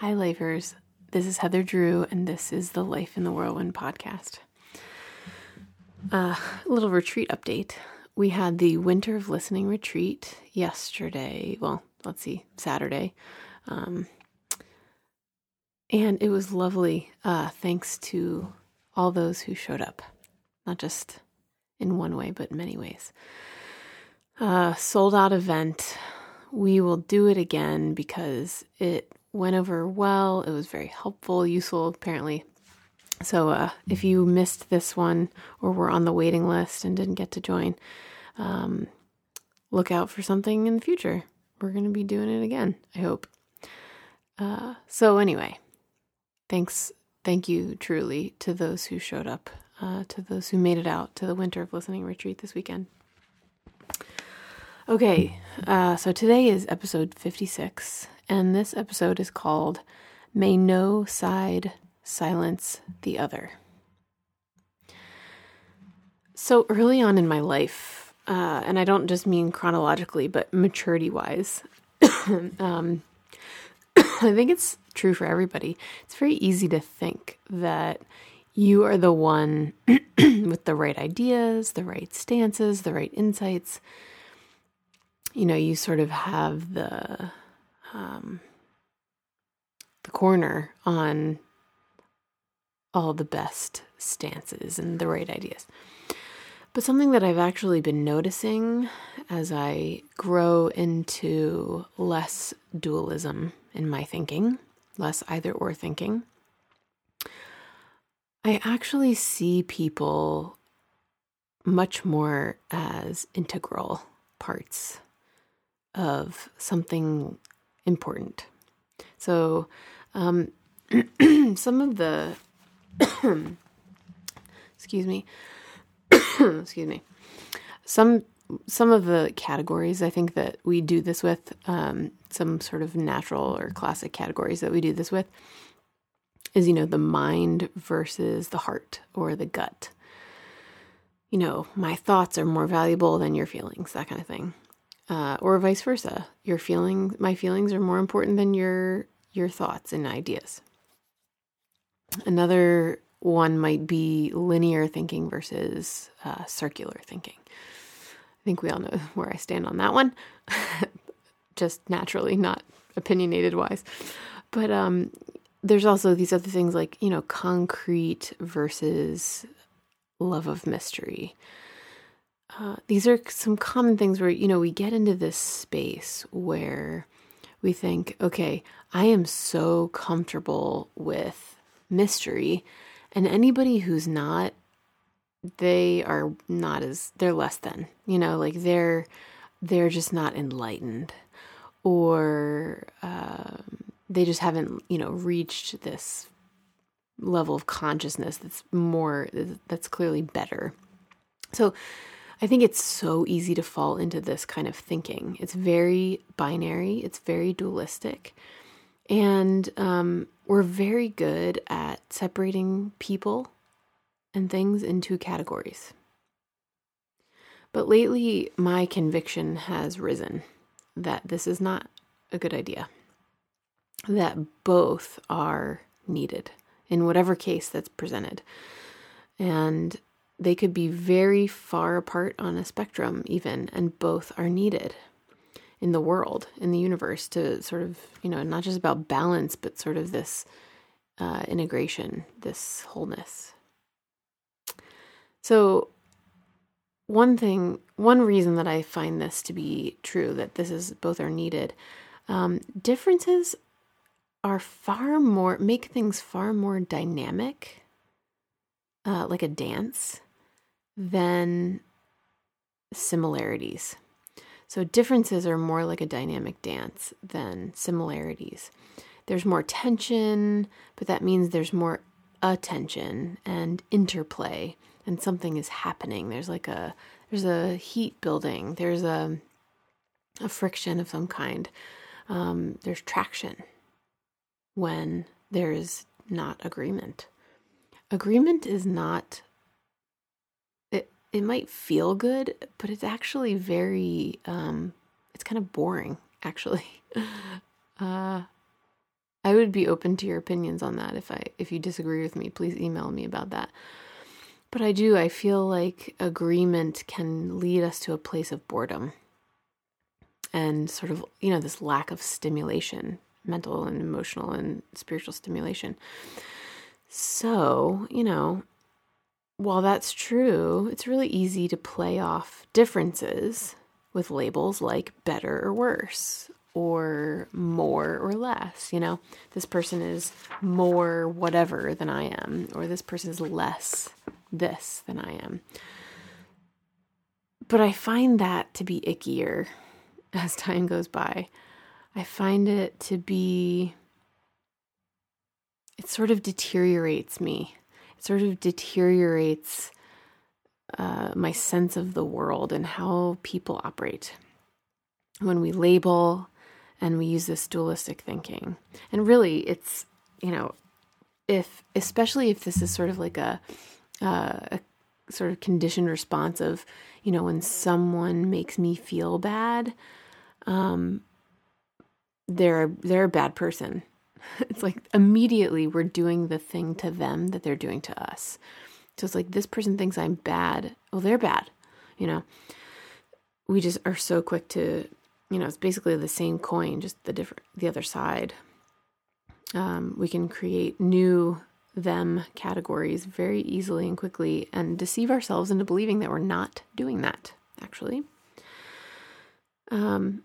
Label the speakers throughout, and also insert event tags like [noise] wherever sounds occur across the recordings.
Speaker 1: Hi, Lifers. This is Heather Drew, and this is the Life in the Whirlwind podcast. Uh, a little retreat update. We had the Winter of Listening retreat yesterday. Well, let's see, Saturday. Um, and it was lovely, uh, thanks to all those who showed up, not just in one way, but in many ways. Uh, sold out event. We will do it again because it went over well. It was very helpful, useful, apparently. So uh, if you missed this one or were on the waiting list and didn't get to join, um, look out for something in the future. We're going to be doing it again, I hope. Uh, so, anyway, thanks. Thank you truly to those who showed up, uh, to those who made it out to the Winter of Listening retreat this weekend. Okay, uh, so today is episode 56, and this episode is called May No Side Silence the Other. So early on in my life, uh, and I don't just mean chronologically, but maturity wise, [coughs] um, [coughs] I think it's true for everybody. It's very easy to think that you are the one [coughs] with the right ideas, the right stances, the right insights. You know, you sort of have the um, the corner on all the best stances and the right ideas. But something that I've actually been noticing as I grow into less dualism in my thinking, less either or thinking, I actually see people much more as integral parts of something important. So, um, [clears throat] some of the, [coughs] excuse me, [coughs] excuse me, some some of the categories I think that we do this with, um, some sort of natural or classic categories that we do this with, is you know the mind versus the heart or the gut. You know, my thoughts are more valuable than your feelings, that kind of thing uh, or vice versa. Your feeling, my feelings are more important than your your thoughts and ideas. Another one might be linear thinking versus uh, circular thinking. I think we all know [laughs] where I stand on that one, [laughs] just naturally, not opinionated wise. But um, there's also these other things like you know concrete versus love of mystery uh, these are some common things where, you know, we get into this space where we think, okay, I am so comfortable with mystery. And anybody who's not, they are not as, they're less than, you know, like they're, they're just not enlightened or um, they just haven't, you know, reached this level of consciousness that's more, that's clearly better. So, I think it's so easy to fall into this kind of thinking. It's very binary, it's very dualistic. And um, we're very good at separating people and things into categories. But lately, my conviction has risen that this is not a good idea, that both are needed in whatever case that's presented. And they could be very far apart on a spectrum, even, and both are needed in the world, in the universe, to sort of, you know, not just about balance, but sort of this uh, integration, this wholeness. So, one thing, one reason that I find this to be true, that this is both are needed, um, differences are far more, make things far more dynamic, uh, like a dance, than similarities. So differences are more like a dynamic dance than similarities. There's more tension, but that means there's more attention and interplay and something is happening. There's like a there's a heat building. There's a a friction of some kind. Um, there's traction when there is not agreement. Agreement is not it might feel good, but it's actually very um it's kind of boring actually. [laughs] uh I would be open to your opinions on that. If I if you disagree with me, please email me about that. But I do, I feel like agreement can lead us to a place of boredom and sort of, you know, this lack of stimulation, mental and emotional and spiritual stimulation. So, you know, while that's true, it's really easy to play off differences with labels like better or worse or more or less. You know, this person is more whatever than I am, or this person is less this than I am. But I find that to be ickier [laughs] as time goes by. I find it to be, it sort of deteriorates me. Sort of deteriorates uh, my sense of the world and how people operate. When we label and we use this dualistic thinking. And really, it's, you know, if, especially if this is sort of like a, uh, a sort of conditioned response of, you know, when someone makes me feel bad, um, they're they're a bad person. [laughs] It's like immediately we're doing the thing to them that they're doing to us. So it's like this person thinks I'm bad. Well, they're bad. You know, we just are so quick to, you know, it's basically the same coin, just the different, the other side. Um, we can create new them categories very easily and quickly and deceive ourselves into believing that we're not doing that, actually. Um,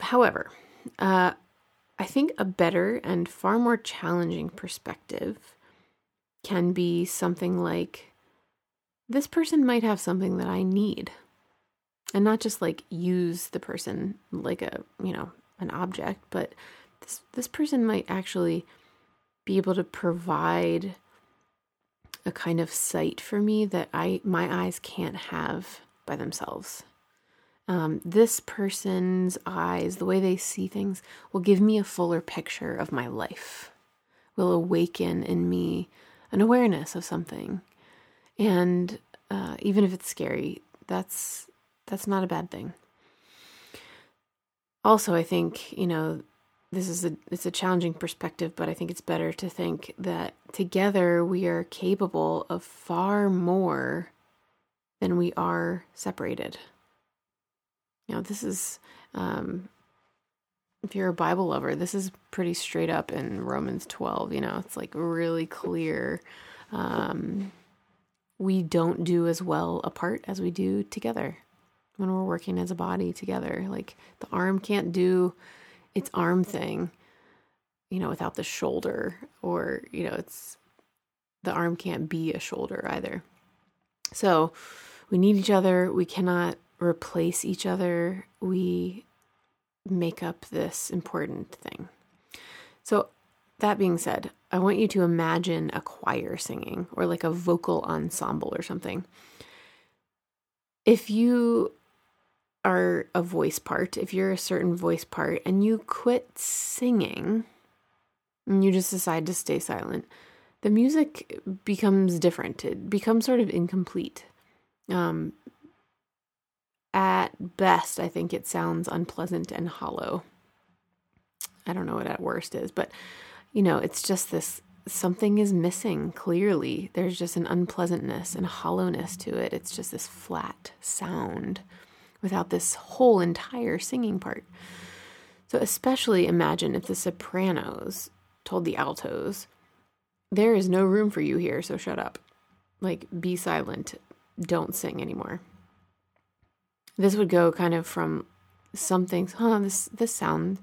Speaker 1: however, uh, I think a better and far more challenging perspective can be something like this person might have something that I need. And not just like use the person like a, you know, an object, but this this person might actually be able to provide a kind of sight for me that I my eyes can't have by themselves. Um, this person's eyes, the way they see things, will give me a fuller picture of my life, will awaken in me an awareness of something. And uh, even if it's scary, that's that's not a bad thing. Also, I think you know this is a it's a challenging perspective, but I think it's better to think that together we are capable of far more than we are separated. You know, this is um, if you're a Bible lover, this is pretty straight up in Romans 12. You know, it's like really clear. Um, we don't do as well apart as we do together when we're working as a body together. Like the arm can't do its arm thing, you know, without the shoulder, or, you know, it's the arm can't be a shoulder either. So we need each other. We cannot replace each other. We make up this important thing. So, that being said, I want you to imagine a choir singing or like a vocal ensemble or something. If you are a voice part, if you're a certain voice part and you quit singing and you just decide to stay silent, the music becomes different. It becomes sort of incomplete. Um, at best, I think it sounds unpleasant and hollow. I don't know what at worst is, but you know, it's just this something is missing clearly. There's just an unpleasantness and hollowness to it. It's just this flat sound without this whole entire singing part. So, especially imagine if the sopranos told the altos, There is no room for you here, so shut up. Like, be silent. Don't sing anymore. This would go kind of from something, huh, this, this sound,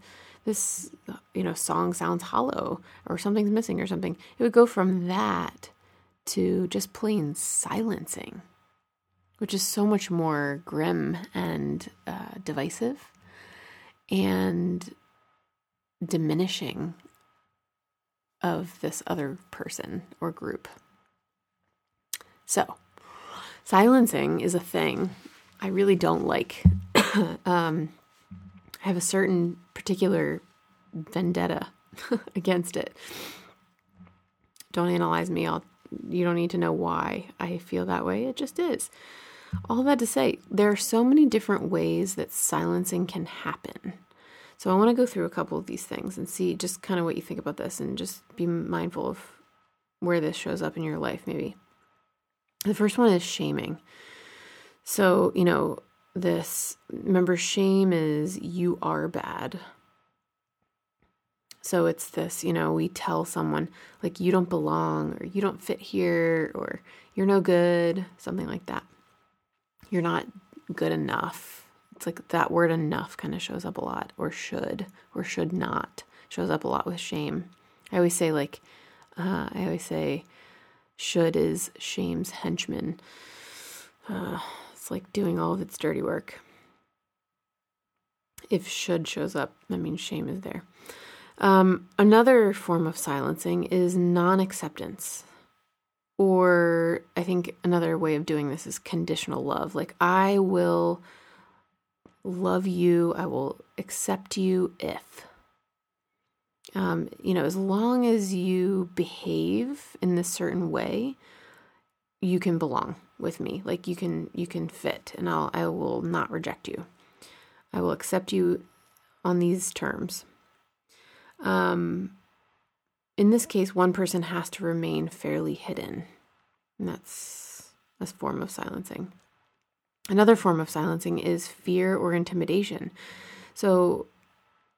Speaker 1: this, you know, song sounds hollow or something's missing or something. It would go from that to just plain silencing which is so much more grim and uh, divisive and diminishing of this other person or group. So, silencing is a thing I really don't like. [coughs] um, I have a certain particular vendetta [laughs] against it. Don't analyze me. I'll, you don't need to know why I feel that way. It just is. All that to say, there are so many different ways that silencing can happen. So I want to go through a couple of these things and see just kind of what you think about this and just be mindful of where this shows up in your life, maybe. The first one is shaming. So, you know, this, remember, shame is you are bad. So it's this, you know, we tell someone, like, you don't belong, or you don't fit here, or you're no good, something like that. You're not good enough. It's like that word enough kind of shows up a lot, or should, or should not shows up a lot with shame. I always say, like, uh, I always say, should is shame's henchman. Uh, like doing all of its dirty work. If should shows up, that means shame is there. Um, another form of silencing is non acceptance. Or I think another way of doing this is conditional love. Like, I will love you, I will accept you if. Um, you know, as long as you behave in this certain way, you can belong with me. Like you can you can fit and I'll I will not reject you. I will accept you on these terms. Um in this case one person has to remain fairly hidden. And that's a form of silencing. Another form of silencing is fear or intimidation. So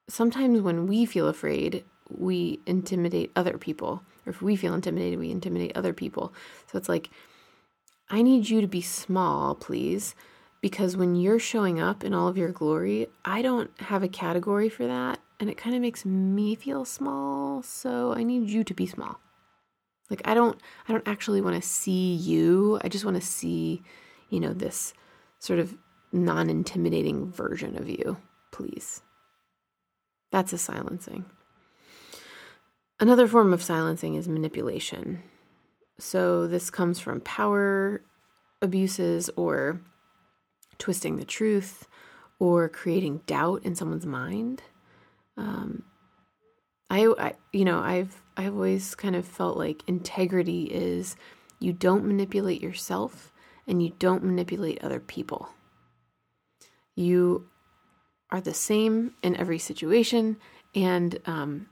Speaker 1: sometimes when we feel afraid, we intimidate other people. Or if we feel intimidated, we intimidate other people. So it's like, I need you to be small, please, because when you're showing up in all of your glory, I don't have a category for that. And it kind of makes me feel small. So I need you to be small. Like I don't I don't actually want to see you. I just want to see, you know, this sort of non-intimidating version of you, please. That's a silencing. Another form of silencing is manipulation. So this comes from power abuses or twisting the truth or creating doubt in someone's mind. Um, I, I, you know, I've I've always kind of felt like integrity is you don't manipulate yourself and you don't manipulate other people. You are the same in every situation, and um,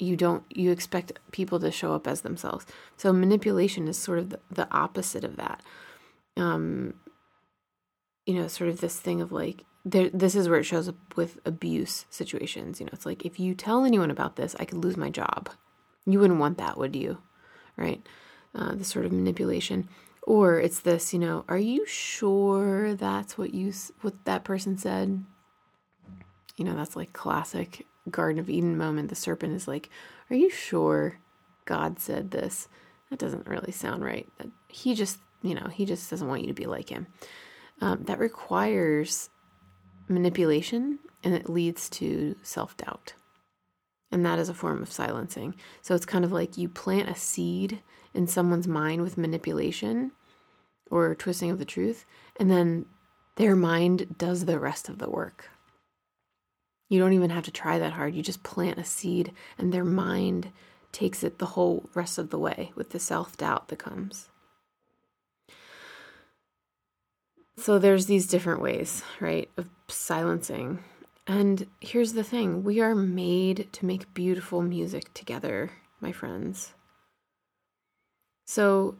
Speaker 1: you don't you expect people to show up as themselves. So manipulation is sort of the, the opposite of that. Um, you know, sort of this thing of like there, this is where it shows up with abuse situations. You know, it's like if you tell anyone about this, I could lose my job. You wouldn't want that, would you? Right? Uh, sort of manipulation or it's this you know are you sure that's what you what that person said you know that's like classic garden of eden moment the serpent is like are you sure god said this? That doesn't really sound right. He just you know he just doesn't want you to be like him. Um, that requires manipulation and it leads to self-doubt. And that is a form of silencing. So it's kind of like you plant a seed in someone's mind with manipulation or twisting of the truth, and then their mind does the rest of the work. You don't even have to try that hard. You just plant a seed, and their mind takes it the whole rest of the way with the self doubt that comes. So there's these different ways, right, of silencing. And here's the thing we are made to make beautiful music together, my friends. So,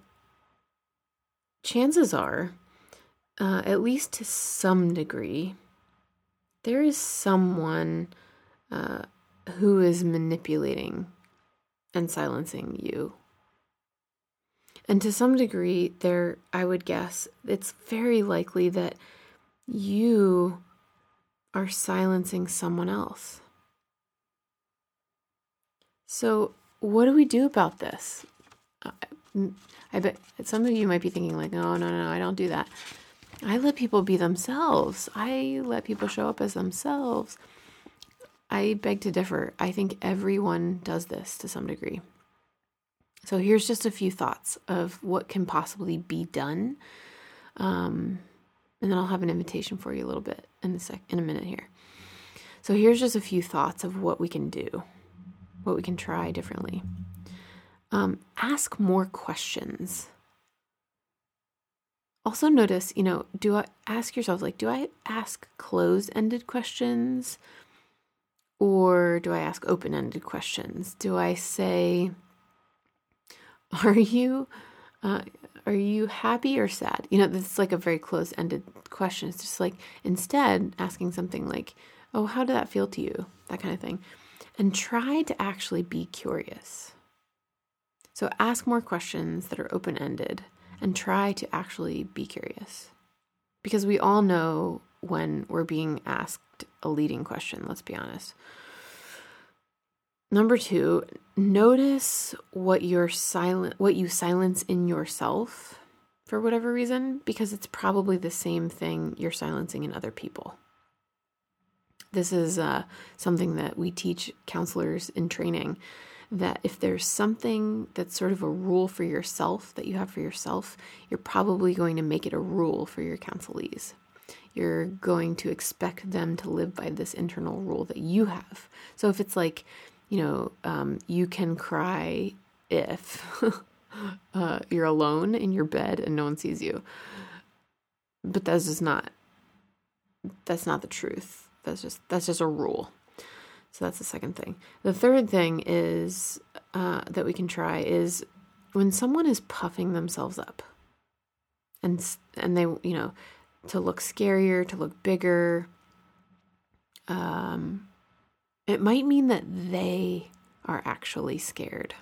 Speaker 1: chances are, uh, at least to some degree, there is someone uh, who is manipulating and silencing you. And to some degree, there, I would guess, it's very likely that you are silencing someone else. So, what do we do about this? I bet some of you might be thinking, like, oh, no, no, no, I don't do that. I let people be themselves. I let people show up as themselves. I beg to differ. I think everyone does this to some degree. So here's just a few thoughts of what can possibly be done. Um, and then I'll have an invitation for you a little bit in a sec in a minute here. So here's just a few thoughts of what we can do, what we can try differently. Um, ask more questions. Also, notice, you know, do I ask yourself, like, do I ask closed ended questions Or do I ask open ended questions? Do I say, Are you. Uh, are you happy or sad? You know, this is like a very close ended question. It's just like instead asking something like, Oh, how did that feel to you? That kind of thing. And try to actually be curious. So ask more questions that are open ended and try to actually be curious. Because we all know when we're being asked a leading question, let's be honest. Number 2, notice what you're silent what you silence in yourself for whatever reason because it's probably the same thing you're silencing in other people. This is uh, something that we teach counselors in training that if there's something that's sort of a rule for yourself that you have for yourself, you're probably going to make it a rule for your counselees. You're going to expect them to live by this internal rule that you have. So if it's like, you know, um, you can cry if [laughs] uh, you're alone in your bed and no one sees you, but that's just not that's not the truth. That's just that's just a rule. So that's the second thing. The third thing is uh, that we can try is when someone is puffing themselves up, and and they you know to look scarier, to look bigger. Um, it might mean that they are actually scared.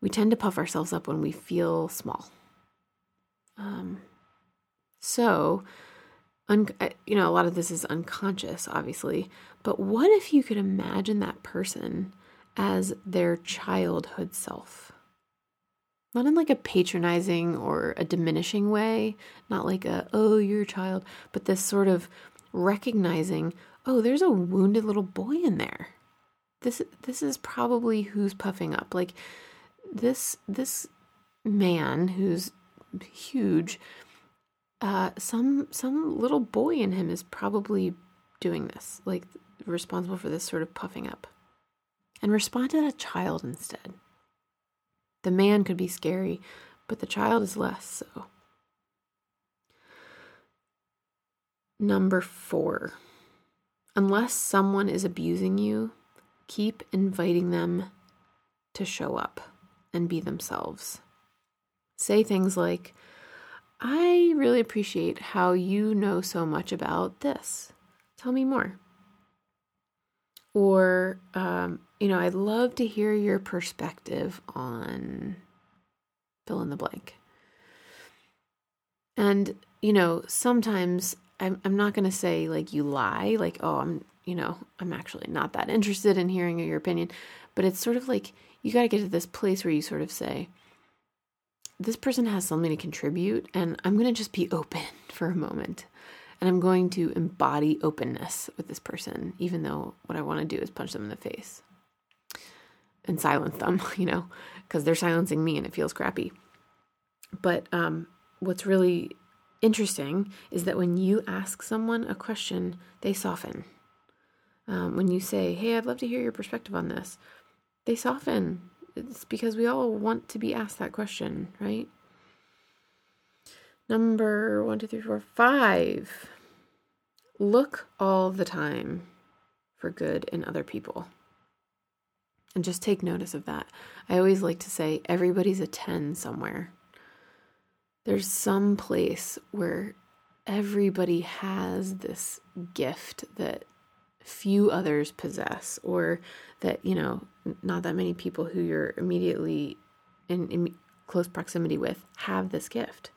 Speaker 1: We tend to puff ourselves up when we feel small. Um, so un- uh, you know, a lot of this is unconscious, obviously, but what if you could imagine that person as their childhood self? Not in like a patronizing or a diminishing way, not like a, oh, you're a child, but this sort of recognizing, oh, there's a wounded little boy in there. This this is probably who's puffing up. Like this this man who's huge uh, some some little boy in him is probably doing this, like responsible for this sort of puffing up. And respond to that child instead. The man could be scary, but the child is less so. Number four, unless someone is abusing you, keep inviting them to show up and be themselves. Say things like, I really appreciate how you know so much about this. Tell me more. Or, um, you know, I'd love to hear your perspective on fill in the blank. And, you know, sometimes I'm, I'm not going to say like you lie, like, oh, I'm, you know, I'm actually not that interested in hearing your opinion. But it's sort of like you got to get to this place where you sort of say, this person has something to contribute, and I'm going to just be open [laughs] for a moment. And I'm going to embody openness with this person, even though what I want to do is punch them in the face and silence them, [laughs] you know, because they're silencing me and it feels crappy. But um, what's really interesting is that when you ask someone a question, they soften. Um, when you say, Hey, I'd love to hear your perspective on this, they soften it's because we all want to be asked that question, right? Number one, two, three, four, five. Look all the time for good in other people. And just take notice of that. I always like to say everybody's a 10 somewhere. There's some place where everybody has this gift that few others possess, or that, you know, not that many people who you're immediately in, in close proximity with have this gift.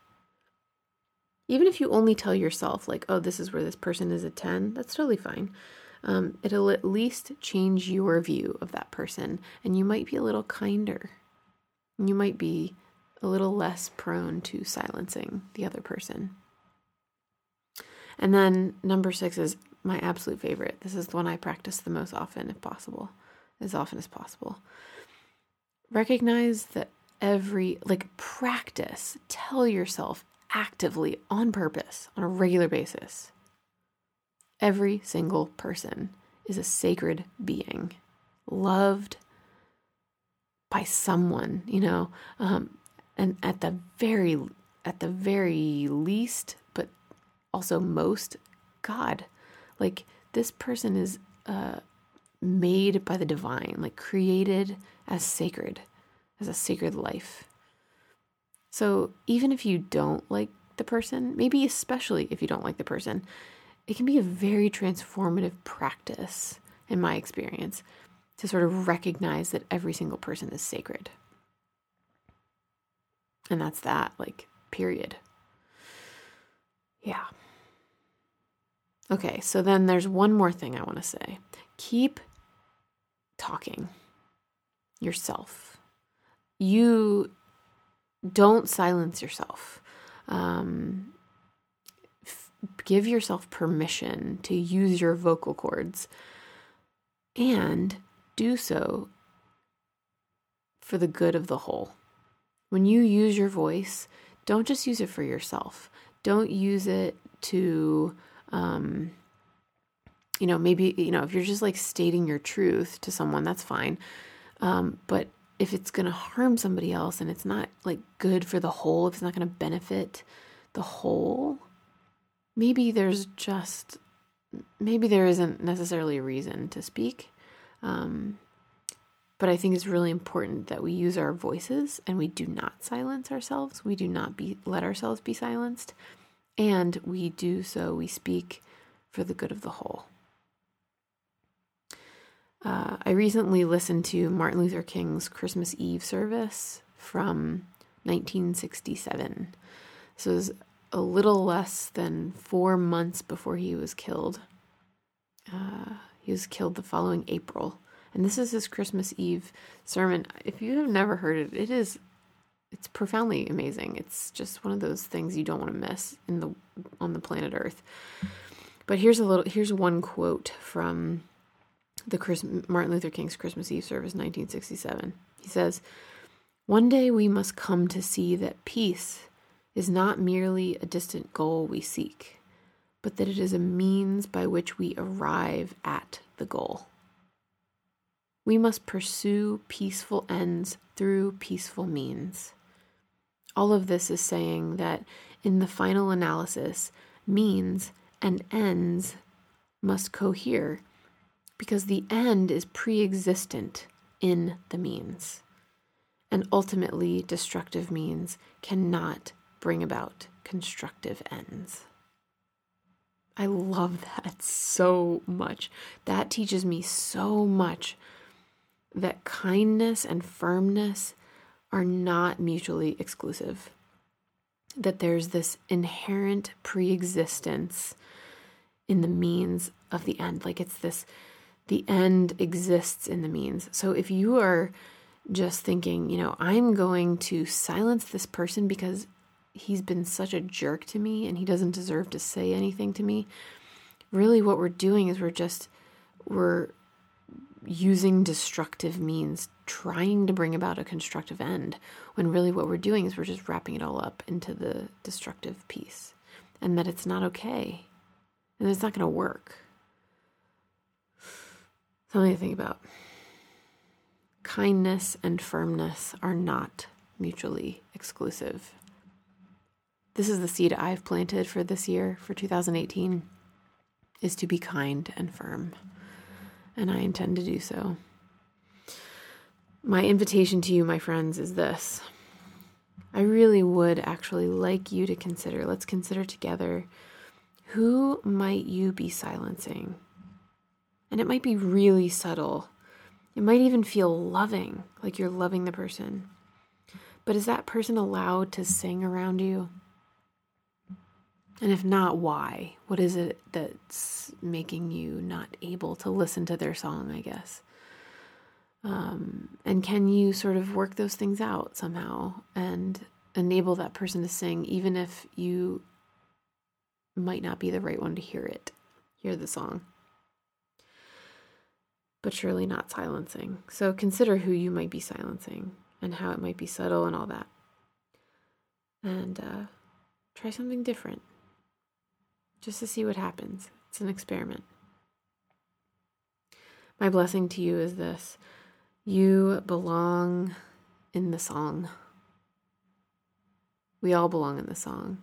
Speaker 1: Even if you only tell yourself, like, oh, this is where this person is a 10, that's totally fine. Um, it'll at least change your view of that person, and you might be a little kinder. You might be a little less prone to silencing the other person. And then number six is my absolute favorite. This is the one I practice the most often, if possible, as often as possible. Recognize that every, like, practice, tell yourself actively, on purpose, on a regular basis. Every single person is a sacred being, loved by someone, you know, um, and at the very, at the very least, but also most, God. Like, this person is uh, made by the divine, like created as sacred, as a sacred life. So even if you don't like the person, maybe especially if you don't like the person, it can be a very transformative practice, in my experience, to sort of recognize that every single person is sacred. And that's that, like, period. Yeah. Okay, so then there's one more thing I want to say. Keep talking yourself. You don't silence yourself. Um, f- give yourself permission to use your vocal cords and do so for the good of the whole. When you use your voice, don't just use it for yourself. Don't use it to, um, you know, maybe, you know, if you're just like stating your truth to someone, that's fine. Um, but if it's going to harm somebody else and it's not like good for the whole, if it's not going to benefit the whole, maybe there's just, maybe there isn't necessarily a reason to speak. Um, but I think it's really important that we use our voices and we do not silence ourselves. We do not be let ourselves be silenced, and we do so. We speak for the good of the whole. Uh, I recently listened to Martin Luther King's Christmas Eve service from 1967. So it was a little less than four months before he was killed. Uh, he was killed the following April. And this is his Christmas Eve sermon. If you have never heard it, it is it's profoundly amazing. It's just one of those things you don't want to miss in the on the planet Earth. But here's a little here's one quote from the Chris, Martin Luther King's Christmas Eve service 1967. He says, "One day we must come to see that peace is not merely a distant goal we seek, but that it is a means by which we arrive at the goal." We must pursue peaceful ends through peaceful means. All of this is saying that in the final analysis, means and ends must cohere because the end is pre existent in the means. And ultimately, destructive means cannot bring about constructive ends. I love that so much. That teaches me so much that kindness and firmness are not mutually exclusive. That there's this inherent pre existence in the means of the end. Like it's this, the end exists in the means. So if you are just thinking, you know, I'm going to silence this person because he's been such a jerk to me and he doesn't deserve to say anything to me, really what we're doing is we're just, we're using destructive means, trying to bring about a constructive end, when really what we're doing is we're just wrapping it all up into the destructive piece, and that it's not okay, and it's not going to work. Something to think about. Kindness and firmness are not mutually exclusive. This is the seed I've planted for this year, for 2018, is to be kind and firm and I intend to do so. My invitation to you, my friends, is this. I really would actually like you to consider, let's consider together who might you be silencing? And it might be really subtle. It might even feel loving, like you're loving the person. But is that person allowed to sing around you? And if not, why? What is it that's making you not able to listen to their song, I guess? Um, and can you sort of work those things out somehow and enable that person to sing, even if you might not be the right one to hear it, hear the song? But surely not silencing. So consider who you might be silencing and how it might be subtle and all that. And uh, try something different just to see what happens. It's an experiment. My blessing to you is this you belong in the song. We all belong in the song.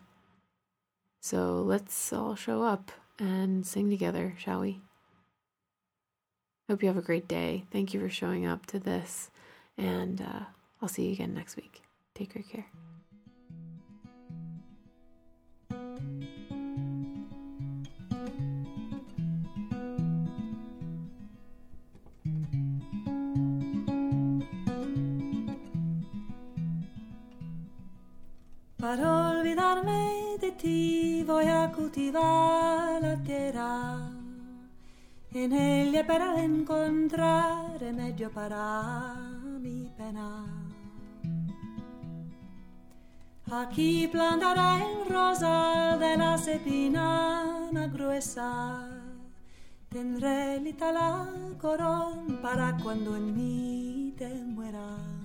Speaker 1: So let's all show up and sing together, shall we? Hope you have a great day. Thank you for showing up to this. And uh, I'll see you again next week. Take great care.
Speaker 2: Para olvidarme de ti voy a cultivar la tierra. En ella para encontrar remedio para mi pena. Aquí plantaré en rosa de la cepina gruesa. Tendré la corón para cuando en mí te muera.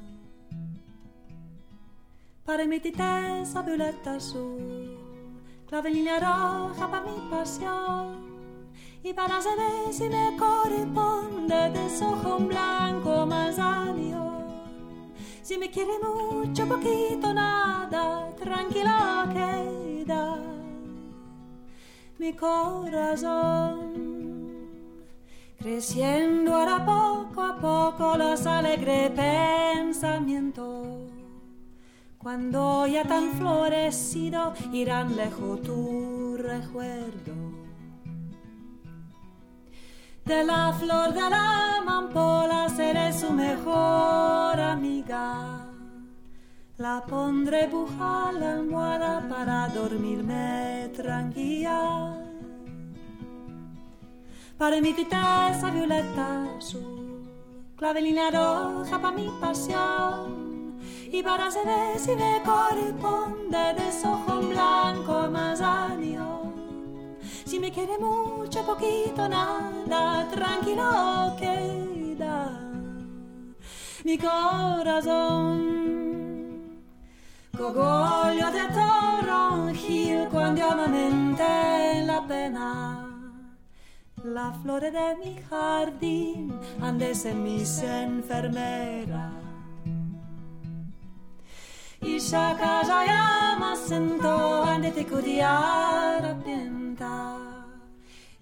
Speaker 2: Para mi titesa violeta azul, clavelina roja para mi pasión. Y para saber si me corresponde de un blanco más Si me quiere mucho, poquito, nada, tranquila queda mi corazón. Creciendo ahora poco a poco los alegres pensamientos cuando ya tan florecido irán lejos tu recuerdo. De la flor de la mampola seré su mejor amiga. La pondré buja la almohada para dormirme tranquila. Para mi esa violeta azul, clavelina roja para mi pasión y para saber si me corresponde de ojo blanco más años. Si me quiere mucho, poquito, nada, tranquilo queda mi corazón. Cogoglio de toronjil cuando amamente la pena. La flor de mi jardín andes en mis enfermeras Isha Kajayama sento andete codiara pianta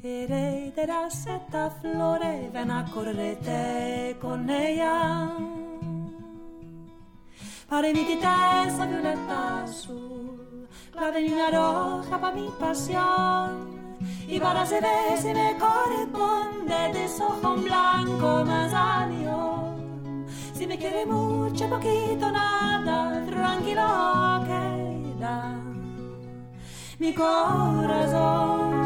Speaker 2: Herederás esta flore, ven a correrte con ella. Para mi esa violeta azul La venina roja para mi pasión. Y para saber si me corresponde de ojo blanco más adiós si me quiere mucho, poquito, nada, tranquilo queda mi corazón.